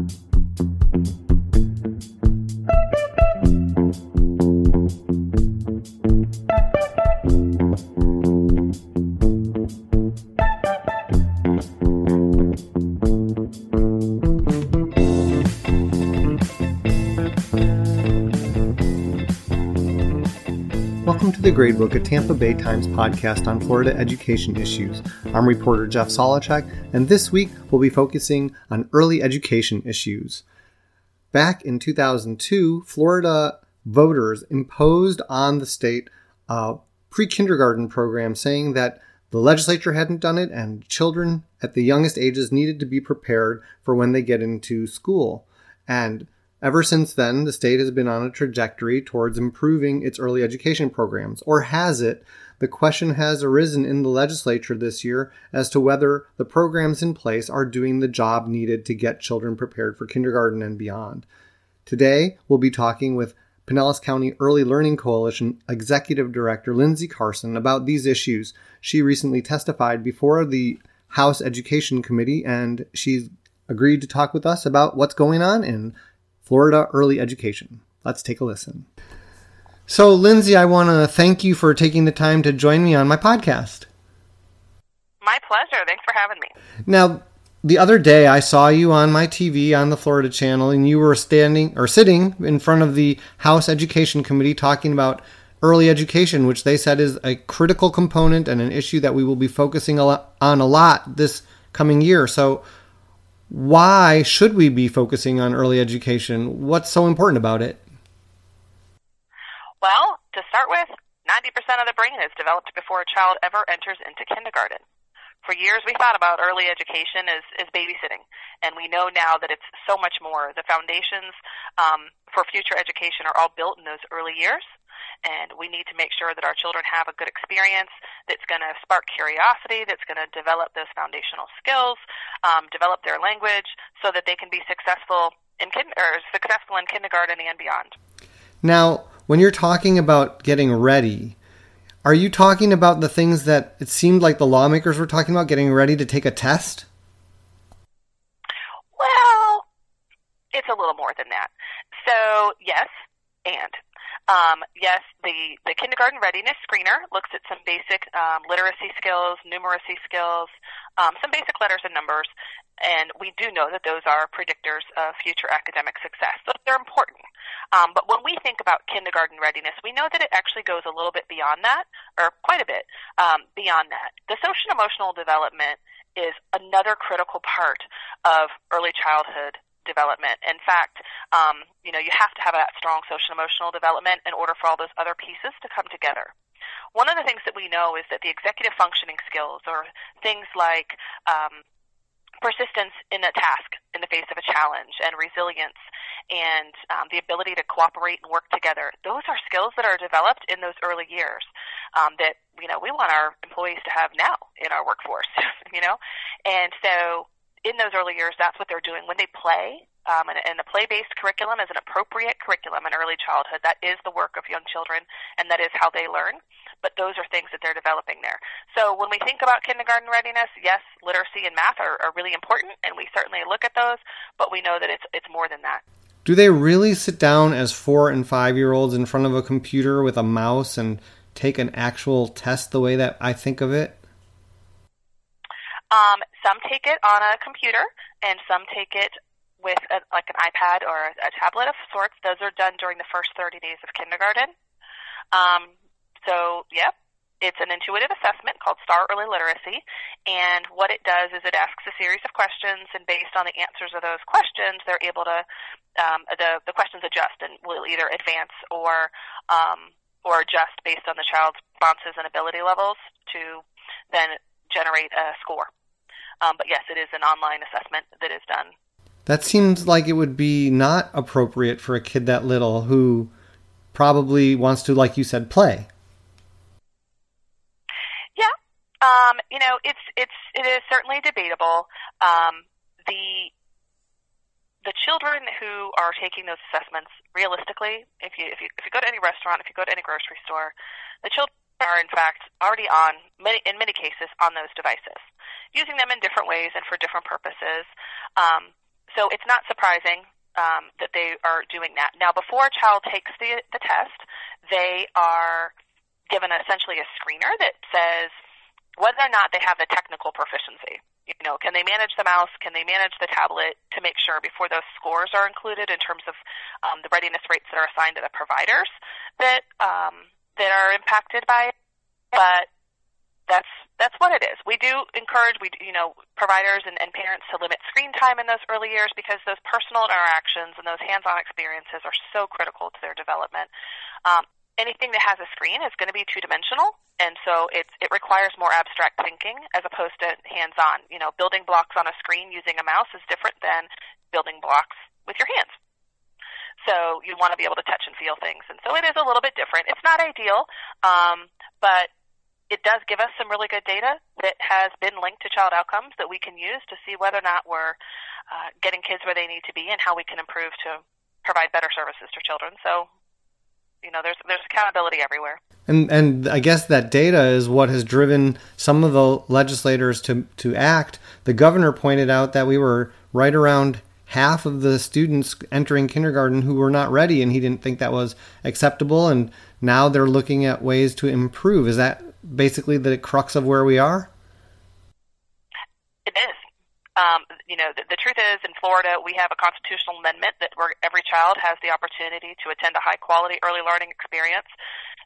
To the Gradebook, a Tampa Bay Times podcast on Florida education issues. I'm reporter Jeff Solochek, and this week we'll be focusing on early education issues. Back in 2002, Florida voters imposed on the state a pre kindergarten program saying that the legislature hadn't done it and children at the youngest ages needed to be prepared for when they get into school. And Ever since then, the state has been on a trajectory towards improving its early education programs. Or has it? The question has arisen in the legislature this year as to whether the programs in place are doing the job needed to get children prepared for kindergarten and beyond. Today, we'll be talking with Pinellas County Early Learning Coalition Executive Director Lindsay Carson about these issues. She recently testified before the House Education Committee and she's agreed to talk with us about what's going on in Florida Early Education. Let's take a listen. So, Lindsay, I want to thank you for taking the time to join me on my podcast. My pleasure. Thanks for having me. Now, the other day I saw you on my TV on the Florida channel, and you were standing or sitting in front of the House Education Committee talking about early education, which they said is a critical component and an issue that we will be focusing on a lot this coming year. So, why should we be focusing on early education? What's so important about it? Well, to start with, 90% of the brain is developed before a child ever enters into kindergarten. For years, we thought about early education as, as babysitting, and we know now that it's so much more. The foundations um, for future education are all built in those early years and we need to make sure that our children have a good experience that's going to spark curiosity, that's going to develop those foundational skills, um, develop their language, so that they can be successful in kin- or successful in kindergarten and beyond. Now, when you're talking about getting ready, are you talking about the things that it seemed like the lawmakers were talking about, getting ready to take a test? Well, it's a little more than that. So, yes, and um, yes, the, the kindergarten readiness screener looks at some basic um, literacy skills, numeracy skills, um, some basic letters and numbers, and we do know that those are predictors of future academic success. So they're important. Um, but when we think about kindergarten readiness, we know that it actually goes a little bit beyond that, or quite a bit um, beyond that. The social emotional development is another critical part of early childhood development. In fact, um, you know, you have to have that strong social emotional development in order for all those other pieces to come together. One of the things that we know is that the executive functioning skills, or things like um, persistence in a task in the face of a challenge, and resilience, and um, the ability to cooperate and work together, those are skills that are developed in those early years um, that you know we want our employees to have now in our workforce. you know, and so in those early years, that's what they're doing when they play. Um, and, and the play-based curriculum is an appropriate curriculum in early childhood. That is the work of young children, and that is how they learn. But those are things that they're developing there. So when we think about kindergarten readiness, yes, literacy and math are, are really important, and we certainly look at those. But we know that it's it's more than that. Do they really sit down as four and five year olds in front of a computer with a mouse and take an actual test the way that I think of it? Um, some take it on a computer, and some take it with a, like an iPad or a, tablet of sorts. Those are done during the first 30 days of kindergarten. Um, so, yep, it's an intuitive assessment called STAR Early Literacy, and what it does is it asks a series of questions, and based on the answers of those questions, they're able to um, the the questions adjust and will either advance or um, or adjust based on the child's responses and ability levels to then generate a score. Um, but yes, it is an online assessment that is done. That seems like it would be not appropriate for a kid that little who probably wants to, like you said, play. Yeah, um, you know, it's it's it is certainly debatable. Um, the the children who are taking those assessments, realistically, if you if you if you go to any restaurant, if you go to any grocery store, the children are in fact already on many in many cases on those devices, using them in different ways and for different purposes. Um, so it's not surprising um, that they are doing that. Now, before a child takes the, the test, they are given essentially a screener that says whether or not they have the technical proficiency. You know, can they manage the mouse? Can they manage the tablet to make sure before those scores are included in terms of um, the readiness rates that are assigned to the providers that um, that are impacted by it? But that's that's what it is. We do encourage we you know providers and, and parents to limit screen time in those early years because those personal interactions and those hands-on experiences are so critical to their development. Um, anything that has a screen is going to be two dimensional, and so it it requires more abstract thinking as opposed to hands on. You know, building blocks on a screen using a mouse is different than building blocks with your hands. So you want to be able to touch and feel things, and so it is a little bit different. It's not ideal, um, but it does give us some really good data that has been linked to child outcomes that we can use to see whether or not we're uh, getting kids where they need to be and how we can improve to provide better services to children. So you know, there's there's accountability everywhere. And and I guess that data is what has driven some of the legislators to to act. The governor pointed out that we were right around half of the students entering kindergarten who were not ready, and he didn't think that was acceptable. And now they're looking at ways to improve. Is that basically the crux of where we are? It is. Um, you know, the, the truth is, in Florida, we have a constitutional amendment that where every child has the opportunity to attend a high quality early learning experience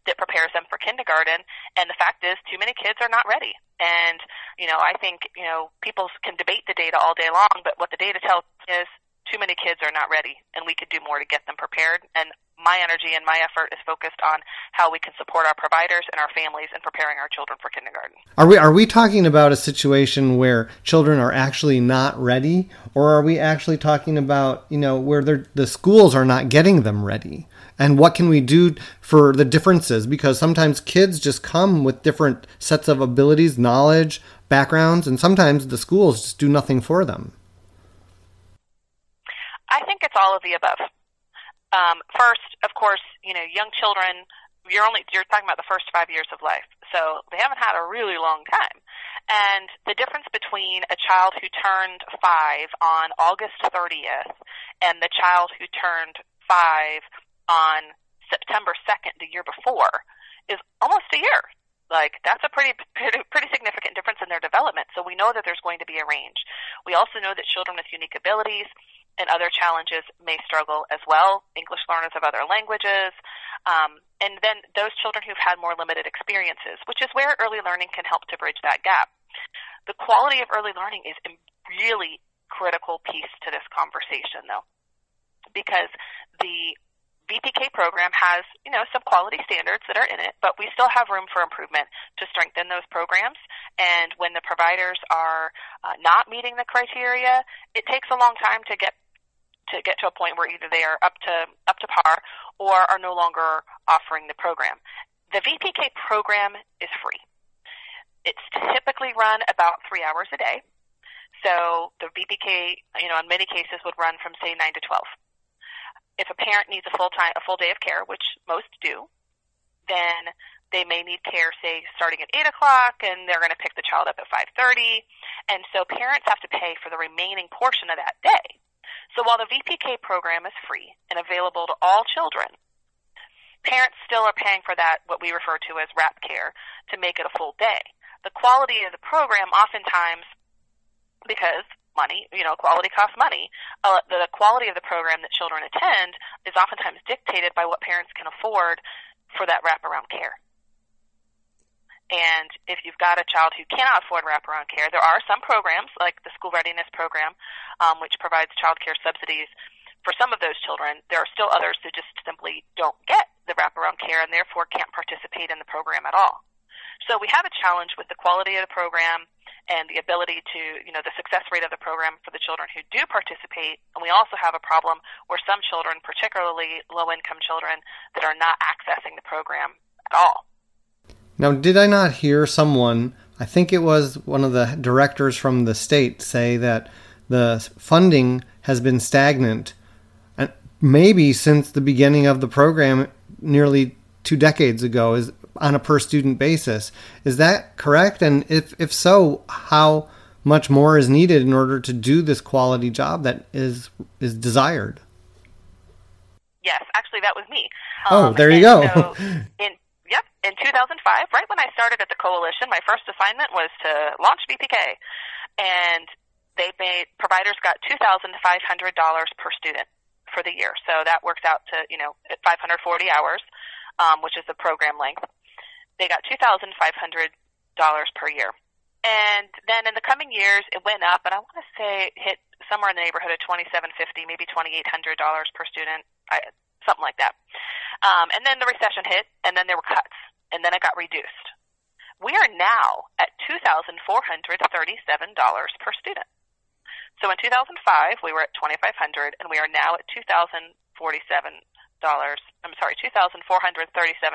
that prepares them for kindergarten. And the fact is, too many kids are not ready. And, you know, I think, you know, people can debate the data all day long, but what the data tells is too many kids are not ready, and we could do more to get them prepared. And my energy and my effort is focused on how we can support our providers and our families in preparing our children for kindergarten. Are we are we talking about a situation where children are actually not ready, or are we actually talking about you know where the schools are not getting them ready? And what can we do for the differences? Because sometimes kids just come with different sets of abilities, knowledge, backgrounds, and sometimes the schools just do nothing for them. I think it's all of the above. Um, first, of course, you know, young children. You're only you're talking about the first five years of life, so they haven't had a really long time. And the difference between a child who turned five on August 30th and the child who turned five on September 2nd the year before is almost a year. Like that's a pretty, pretty pretty significant difference in their development. So we know that there's going to be a range. We also know that children with unique abilities and other challenges may struggle as well. English learners of other languages, um, and then those children who've had more limited experiences, which is where early learning can help to bridge that gap. The quality of early learning is a really critical piece to this conversation, though, because the VPK program has, you know, some quality standards that are in it, but we still have room for improvement to strengthen those programs. And when the providers are uh, not meeting the criteria, it takes a long time to get to get to a point where either they are up to up to par or are no longer offering the program. The VPK program is free. It's typically run about three hours a day. So the VPK, you know, in many cases would run from say nine to twelve if a parent needs a full time a full day of care, which most do, then they may need care, say, starting at eight o'clock, and they're going to pick the child up at five thirty, and so parents have to pay for the remaining portion of that day. So while the VPK program is free and available to all children, parents still are paying for that what we refer to as wrap care to make it a full day. The quality of the program oftentimes because money, you know, quality costs money. Uh, the quality of the program that children attend is oftentimes dictated by what parents can afford for that wraparound care. And if you've got a child who cannot afford wraparound care, there are some programs like the School Readiness Program, um, which provides child care subsidies for some of those children. There are still others who just simply don't get the wraparound care and therefore can't participate in the program at all. So we have a challenge with the quality of the program and the ability to, you know, the success rate of the program for the children who do participate. And we also have a problem where some children, particularly low income children, that are not accessing the program at all. Now, did I not hear someone, I think it was one of the directors from the state, say that the funding has been stagnant and maybe since the beginning of the program nearly two decades ago is on a per student basis. Is that correct? And if, if so, how much more is needed in order to do this quality job that is is desired. Yes, actually, that was me. Oh, um, there you go. So in in 2005, right when I started at the coalition, my first assignment was to launch VPK, and they made providers got two thousand five hundred dollars per student for the year. So that works out to you know 540 hours, um, which is the program length. They got two thousand five hundred dollars per year. And then in the coming years, it went up, and I want to say it hit somewhere in the neighborhood of 2750, maybe twenty eight hundred dollars per student, I, something like that. Um, and then the recession hit, and then there were cuts, and then it got reduced. We are now at two thousand four hundred thirty seven dollars per student. So in 2005, we were at 2,500, and we are now at 2,047 dollars. I'm sorry, 2,437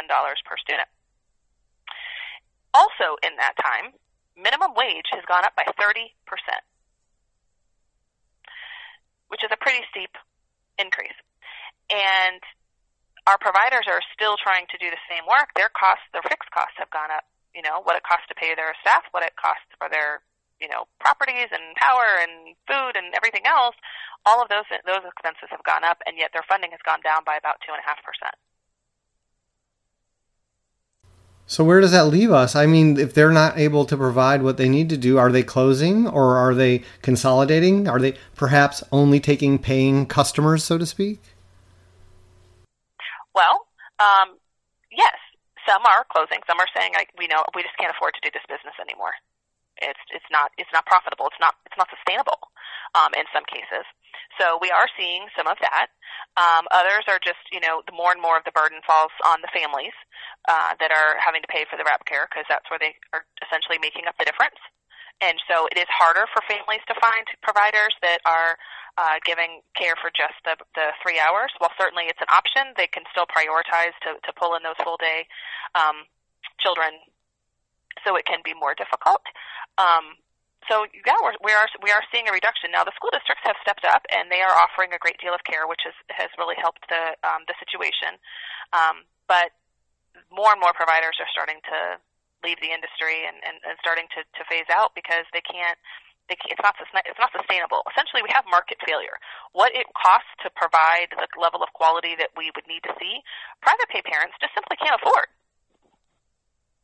dollars per student. Also, in that time, minimum wage has gone up by 30%, which is a pretty steep increase. And our providers are still trying to do the same work. Their costs, their fixed costs have gone up. You know, what it costs to pay their staff, what it costs for their, you know, properties and power and food and everything else. All of those those expenses have gone up, and yet their funding has gone down by about two and a half percent. So where does that leave us? I mean, if they're not able to provide what they need to do, are they closing or are they consolidating? Are they perhaps only taking paying customers, so to speak? Well, um, yes, some are closing. Some are saying, like, we know we just can't afford to do this business anymore. It's it's not it's not profitable. It's not it's not sustainable um, in some cases. So we are seeing some of that. Um, others are just you know the more and more of the burden falls on the families uh, that are having to pay for the wrap care because that's where they are essentially making up the difference. And so it is harder for families to find providers that are uh, giving care for just the, the three hours. While certainly it's an option, they can still prioritize to, to pull in those full day um, children so it can be more difficult. Um, so yeah, we're, we are we are seeing a reduction now. The school districts have stepped up and they are offering a great deal of care, which has has really helped the um, the situation. Um, but more and more providers are starting to leave the industry and, and, and starting to, to phase out because they can't. It's not it's not sustainable. Essentially, we have market failure. What it costs to provide the level of quality that we would need to see, private pay parents just simply can't afford.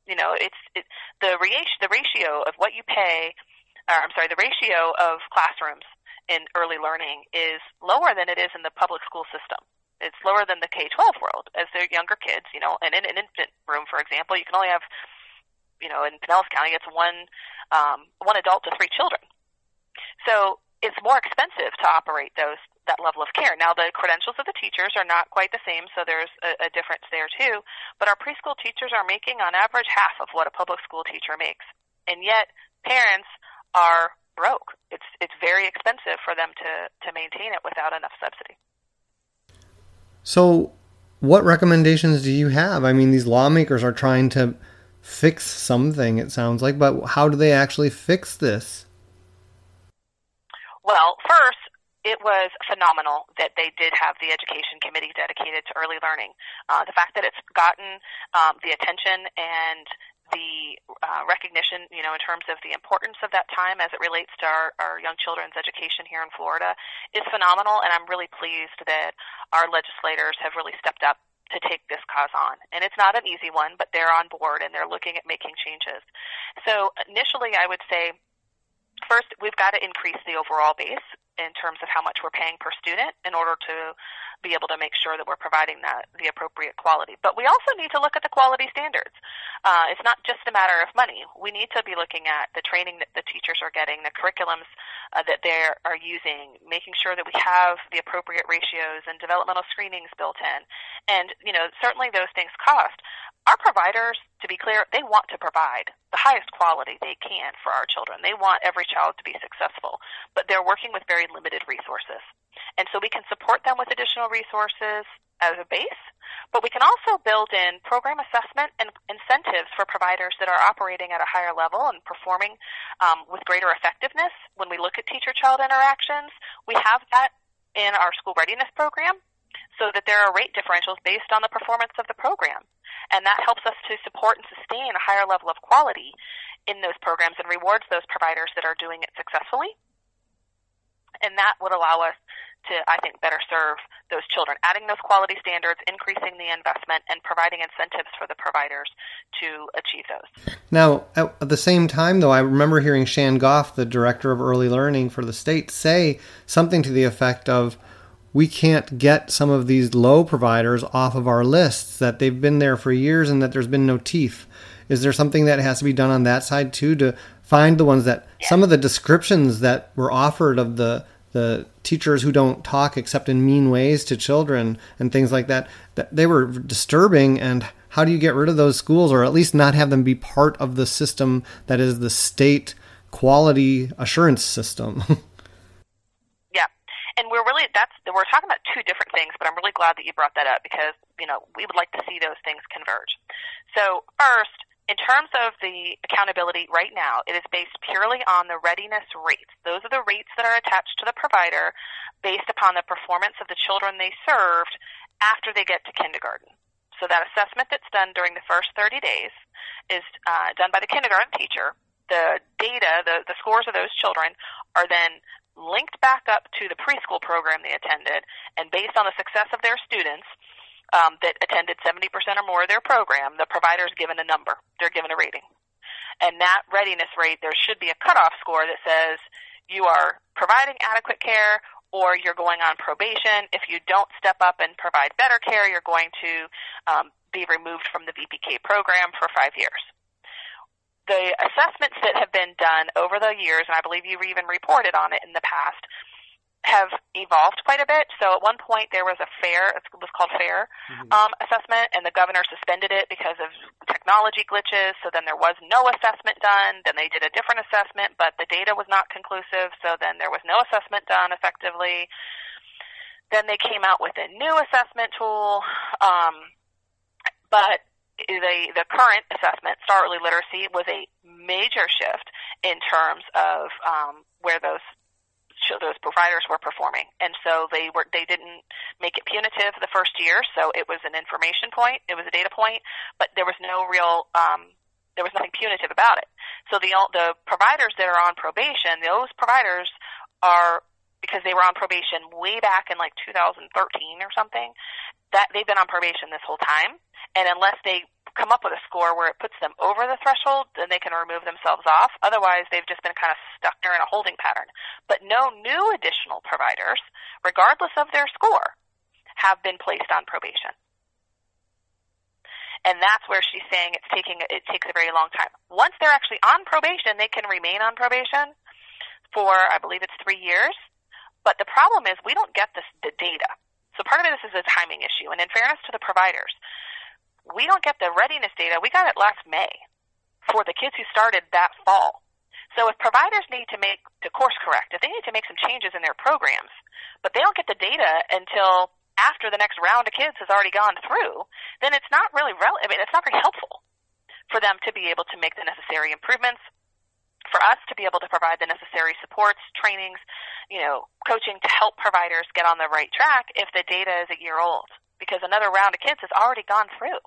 You know, it's it, the ratio the ratio of what you pay. Or, I'm sorry, the ratio of classrooms in early learning is lower than it is in the public school system. It's lower than the K-12 world as they're younger kids. You know, and in an infant room, for example, you can only have, you know, in Pinellas County, it's one um, one adult to three children. So it's more expensive to operate those that level of care. Now the credentials of the teachers are not quite the same, so there's a, a difference there too. But our preschool teachers are making on average half of what a public school teacher makes, and yet parents are broke. It's it's very expensive for them to to maintain it without enough subsidy. So, what recommendations do you have? I mean, these lawmakers are trying to fix something. It sounds like, but how do they actually fix this? Well, first, it was phenomenal that they did have the education committee dedicated to early learning. Uh, the fact that it's gotten um, the attention and the uh, recognition, you know, in terms of the importance of that time as it relates to our, our young children's education here in Florida is phenomenal, and I'm really pleased that our legislators have really stepped up to take this cause on. And it's not an easy one, but they're on board and they're looking at making changes. So initially, I would say First, we've got to increase the overall base in terms of how much we're paying per student in order to be able to make sure that we're providing that the appropriate quality. But we also need to look at the quality standards. Uh, it's not just a matter of money. We need to be looking at the training that the teachers are getting, the curriculums uh, that they are using, making sure that we have the appropriate ratios and developmental screenings built in. And you know, certainly those things cost. Our providers, to be clear, they want to provide the highest quality they can for our children. They want every child to be successful, but they're working with very limited resources. And so we can support them with additional resources as a base, but we can also build in program assessment and incentives for providers that are operating at a higher level and performing um, with greater effectiveness. When we look at teacher child interactions, we have that in our school readiness program so that there are rate differentials based on the performance of the program. And that helps us to support and sustain a higher level of quality in those programs and rewards those providers that are doing it successfully. And that would allow us to, I think, better serve those children, adding those quality standards, increasing the investment, and providing incentives for the providers to achieve those. Now, at the same time, though, I remember hearing Shan Goff, the director of early learning for the state, say something to the effect of, we can't get some of these low providers off of our lists, that they've been there for years and that there's been no teeth. Is there something that has to be done on that side too to find the ones that some of the descriptions that were offered of the the teachers who don't talk except in mean ways to children and things like that, that they were disturbing and how do you get rid of those schools or at least not have them be part of the system that is the state quality assurance system and we're really that's we're talking about two different things but i'm really glad that you brought that up because you know we would like to see those things converge so first in terms of the accountability right now, it is based purely on the readiness rates. Those are the rates that are attached to the provider based upon the performance of the children they served after they get to kindergarten. So that assessment that's done during the first 30 days is uh, done by the kindergarten teacher. The data, the, the scores of those children are then linked back up to the preschool program they attended, and based on the success of their students, um, that attended 70% or more of their program, the provider is given a number. They're given a rating. And that readiness rate, there should be a cutoff score that says you are providing adequate care or you're going on probation. If you don't step up and provide better care, you're going to um, be removed from the VPK program for five years. The assessments that have been done over the years, and I believe you've even reported on it in the past, have evolved quite a bit. So at one point there was a FAIR, it was called FAIR mm-hmm. um, assessment, and the governor suspended it because of technology glitches. So then there was no assessment done. Then they did a different assessment, but the data was not conclusive. So then there was no assessment done effectively. Then they came out with a new assessment tool, um, but the the current assessment, Star Early Literacy, was a major shift in terms of um, where those those providers were performing. And so they were they didn't make it punitive the first year, so it was an information point, it was a data point, but there was no real um, there was nothing punitive about it. So the the providers that are on probation, those providers are because they were on probation way back in like 2013 or something. That they've been on probation this whole time, and unless they come up with a score where it puts them over the threshold, then they can remove themselves off. Otherwise, they've just been kind of stuck there in a holding pattern. But no new additional providers, regardless of their score, have been placed on probation. And that's where she's saying it's taking it takes a very long time. Once they're actually on probation, they can remain on probation for I believe it's three years. But the problem is we don't get this, the data. So part of this is a timing issue. And in fairness to the providers, we don't get the readiness data. We got it last May for the kids who started that fall. So if providers need to make to course correct, if they need to make some changes in their programs, but they don't get the data until after the next round of kids has already gone through, then it's not really relevant. I mean, it's not very helpful for them to be able to make the necessary improvements, for us to be able to provide the necessary supports, trainings, you know, coaching to help providers get on the right track if the data is a year old because another round of kids has already gone through.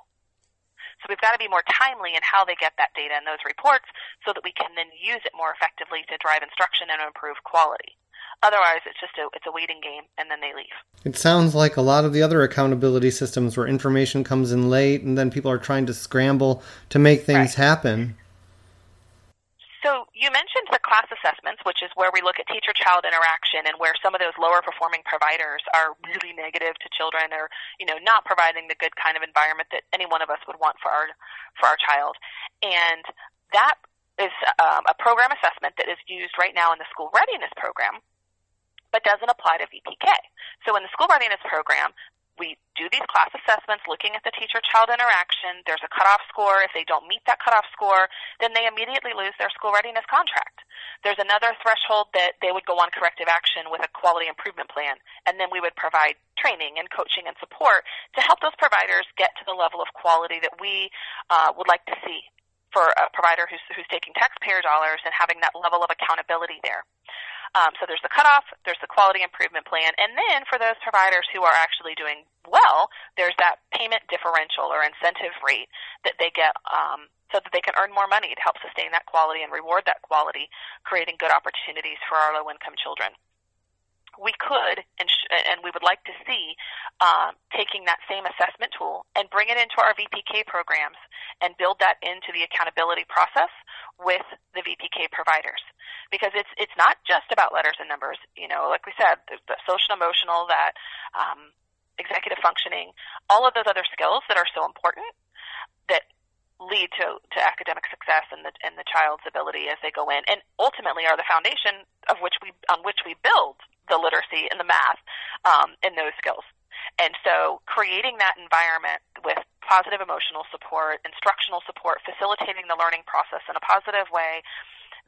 So we've got to be more timely in how they get that data and those reports so that we can then use it more effectively to drive instruction and improve quality. Otherwise, it's just a it's a waiting game, and then they leave. It sounds like a lot of the other accountability systems where information comes in late, and then people are trying to scramble to make things right. happen. So you mentioned the class assessments, which is where we look at teacher-child interaction and where some of those lower performing providers are really negative to children or, you know, not providing the good kind of environment that any one of us would want for our, for our child. And that is um, a program assessment that is used right now in the school readiness program but doesn't apply to VPK. So in the school readiness program, we do these class assessments looking at the teacher child interaction. There's a cutoff score. If they don't meet that cutoff score, then they immediately lose their school readiness contract. There's another threshold that they would go on corrective action with a quality improvement plan, and then we would provide training and coaching and support to help those providers get to the level of quality that we uh, would like to see for a provider who's, who's taking taxpayer dollars and having that level of accountability there. Um, so there's the cutoff, there's the quality improvement plan, and then for those providers who are actually doing well, there's that payment differential or incentive rate that they get um, so that they can earn more money to help sustain that quality and reward that quality, creating good opportunities for our low income children. We could and, sh- and we would like to see uh, taking that same assessment tool and bring it into our VPK programs and build that into the accountability process with the VPK providers because it's it's not just about letters and numbers. You know, like we said, the, the social emotional, that um, executive functioning, all of those other skills that are so important that lead to, to academic success and the and the child's ability as they go in, and ultimately are the foundation of which we on which we build the literacy and the math um, and those skills. And so, creating that environment with positive emotional support, instructional support, facilitating the learning process in a positive way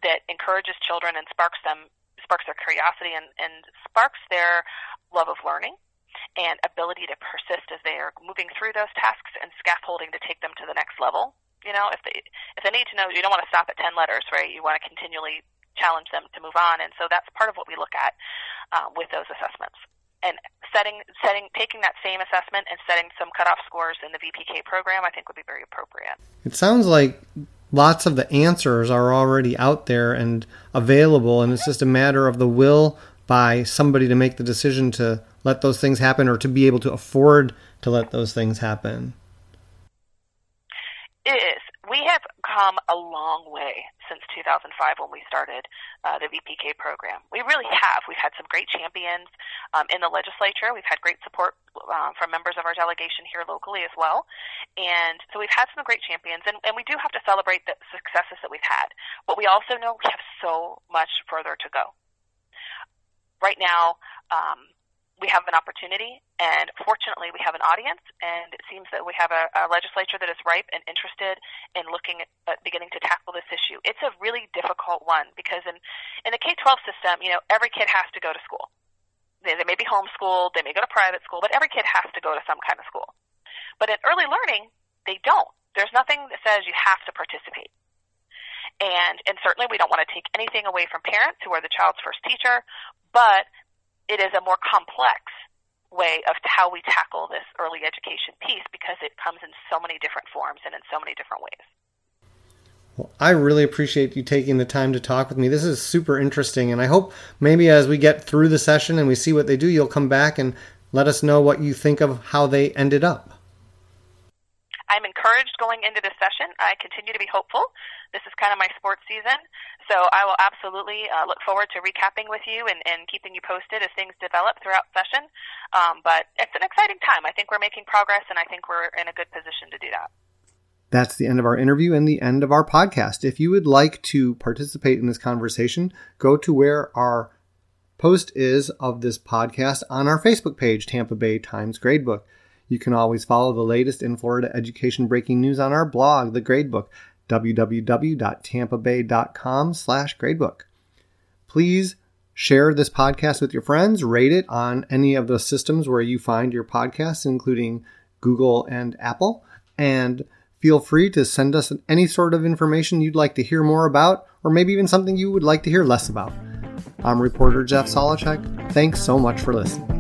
that encourages children and sparks them, sparks their curiosity and, and sparks their love of learning and ability to persist as they are moving through those tasks and scaffolding to take them to the next level. You know, if they if they need to know, you don't want to stop at ten letters, right? You want to continually challenge them to move on, and so that's part of what we look at uh, with those assessments. And setting setting taking that same assessment and setting some cutoff scores in the VPK program, I think would be very appropriate. It sounds like lots of the answers are already out there and available, and it's just a matter of the will by somebody to make the decision to let those things happen or to be able to afford to let those things happen. It is. We have come a long way since 2005 when we started uh, the VPK program. We really have. We've had some great champions um, in the legislature. We've had great support uh, from members of our delegation here locally as well. And so we've had some great champions, and, and we do have to celebrate the successes that we've had. But we also know we have so much further to go. Right now, um, we have an opportunity, and fortunately, we have an audience, and it seems that we have a, a legislature that is ripe and interested in looking at, at beginning to tackle this issue. It's a really difficult one because in in the K twelve system, you know, every kid has to go to school. They, they may be homeschooled, they may go to private school, but every kid has to go to some kind of school. But in early learning, they don't. There's nothing that says you have to participate. And and certainly we don't want to take anything away from parents who are the child's first teacher, but it is a more complex way of how we tackle this early education piece because it comes in so many different forms and in so many different ways. Well, I really appreciate you taking the time to talk with me. This is super interesting, and I hope maybe as we get through the session and we see what they do, you'll come back and let us know what you think of how they ended up. I'm encouraged going into this session. I continue to be hopeful. This is kind of my sports season, so I will absolutely uh, look forward to recapping with you and, and, keeping you posted as things develop throughout session. Um, but it's an exciting time. I think we're making progress, and I think we're in a good position to do that. That's the end of our interview and the end of our podcast. If you would like to participate in this conversation, go to where our post is of this podcast on our Facebook page, Tampa Bay Times Gradebook. You can always follow the latest in Florida education breaking news on our blog, The Gradebook, www.tampabay.com slash gradebook. Please share this podcast with your friends, rate it on any of the systems where you find your podcasts, including Google and Apple, and feel free to send us any sort of information you'd like to hear more about, or maybe even something you would like to hear less about. I'm reporter Jeff Solochek. Thanks so much for listening.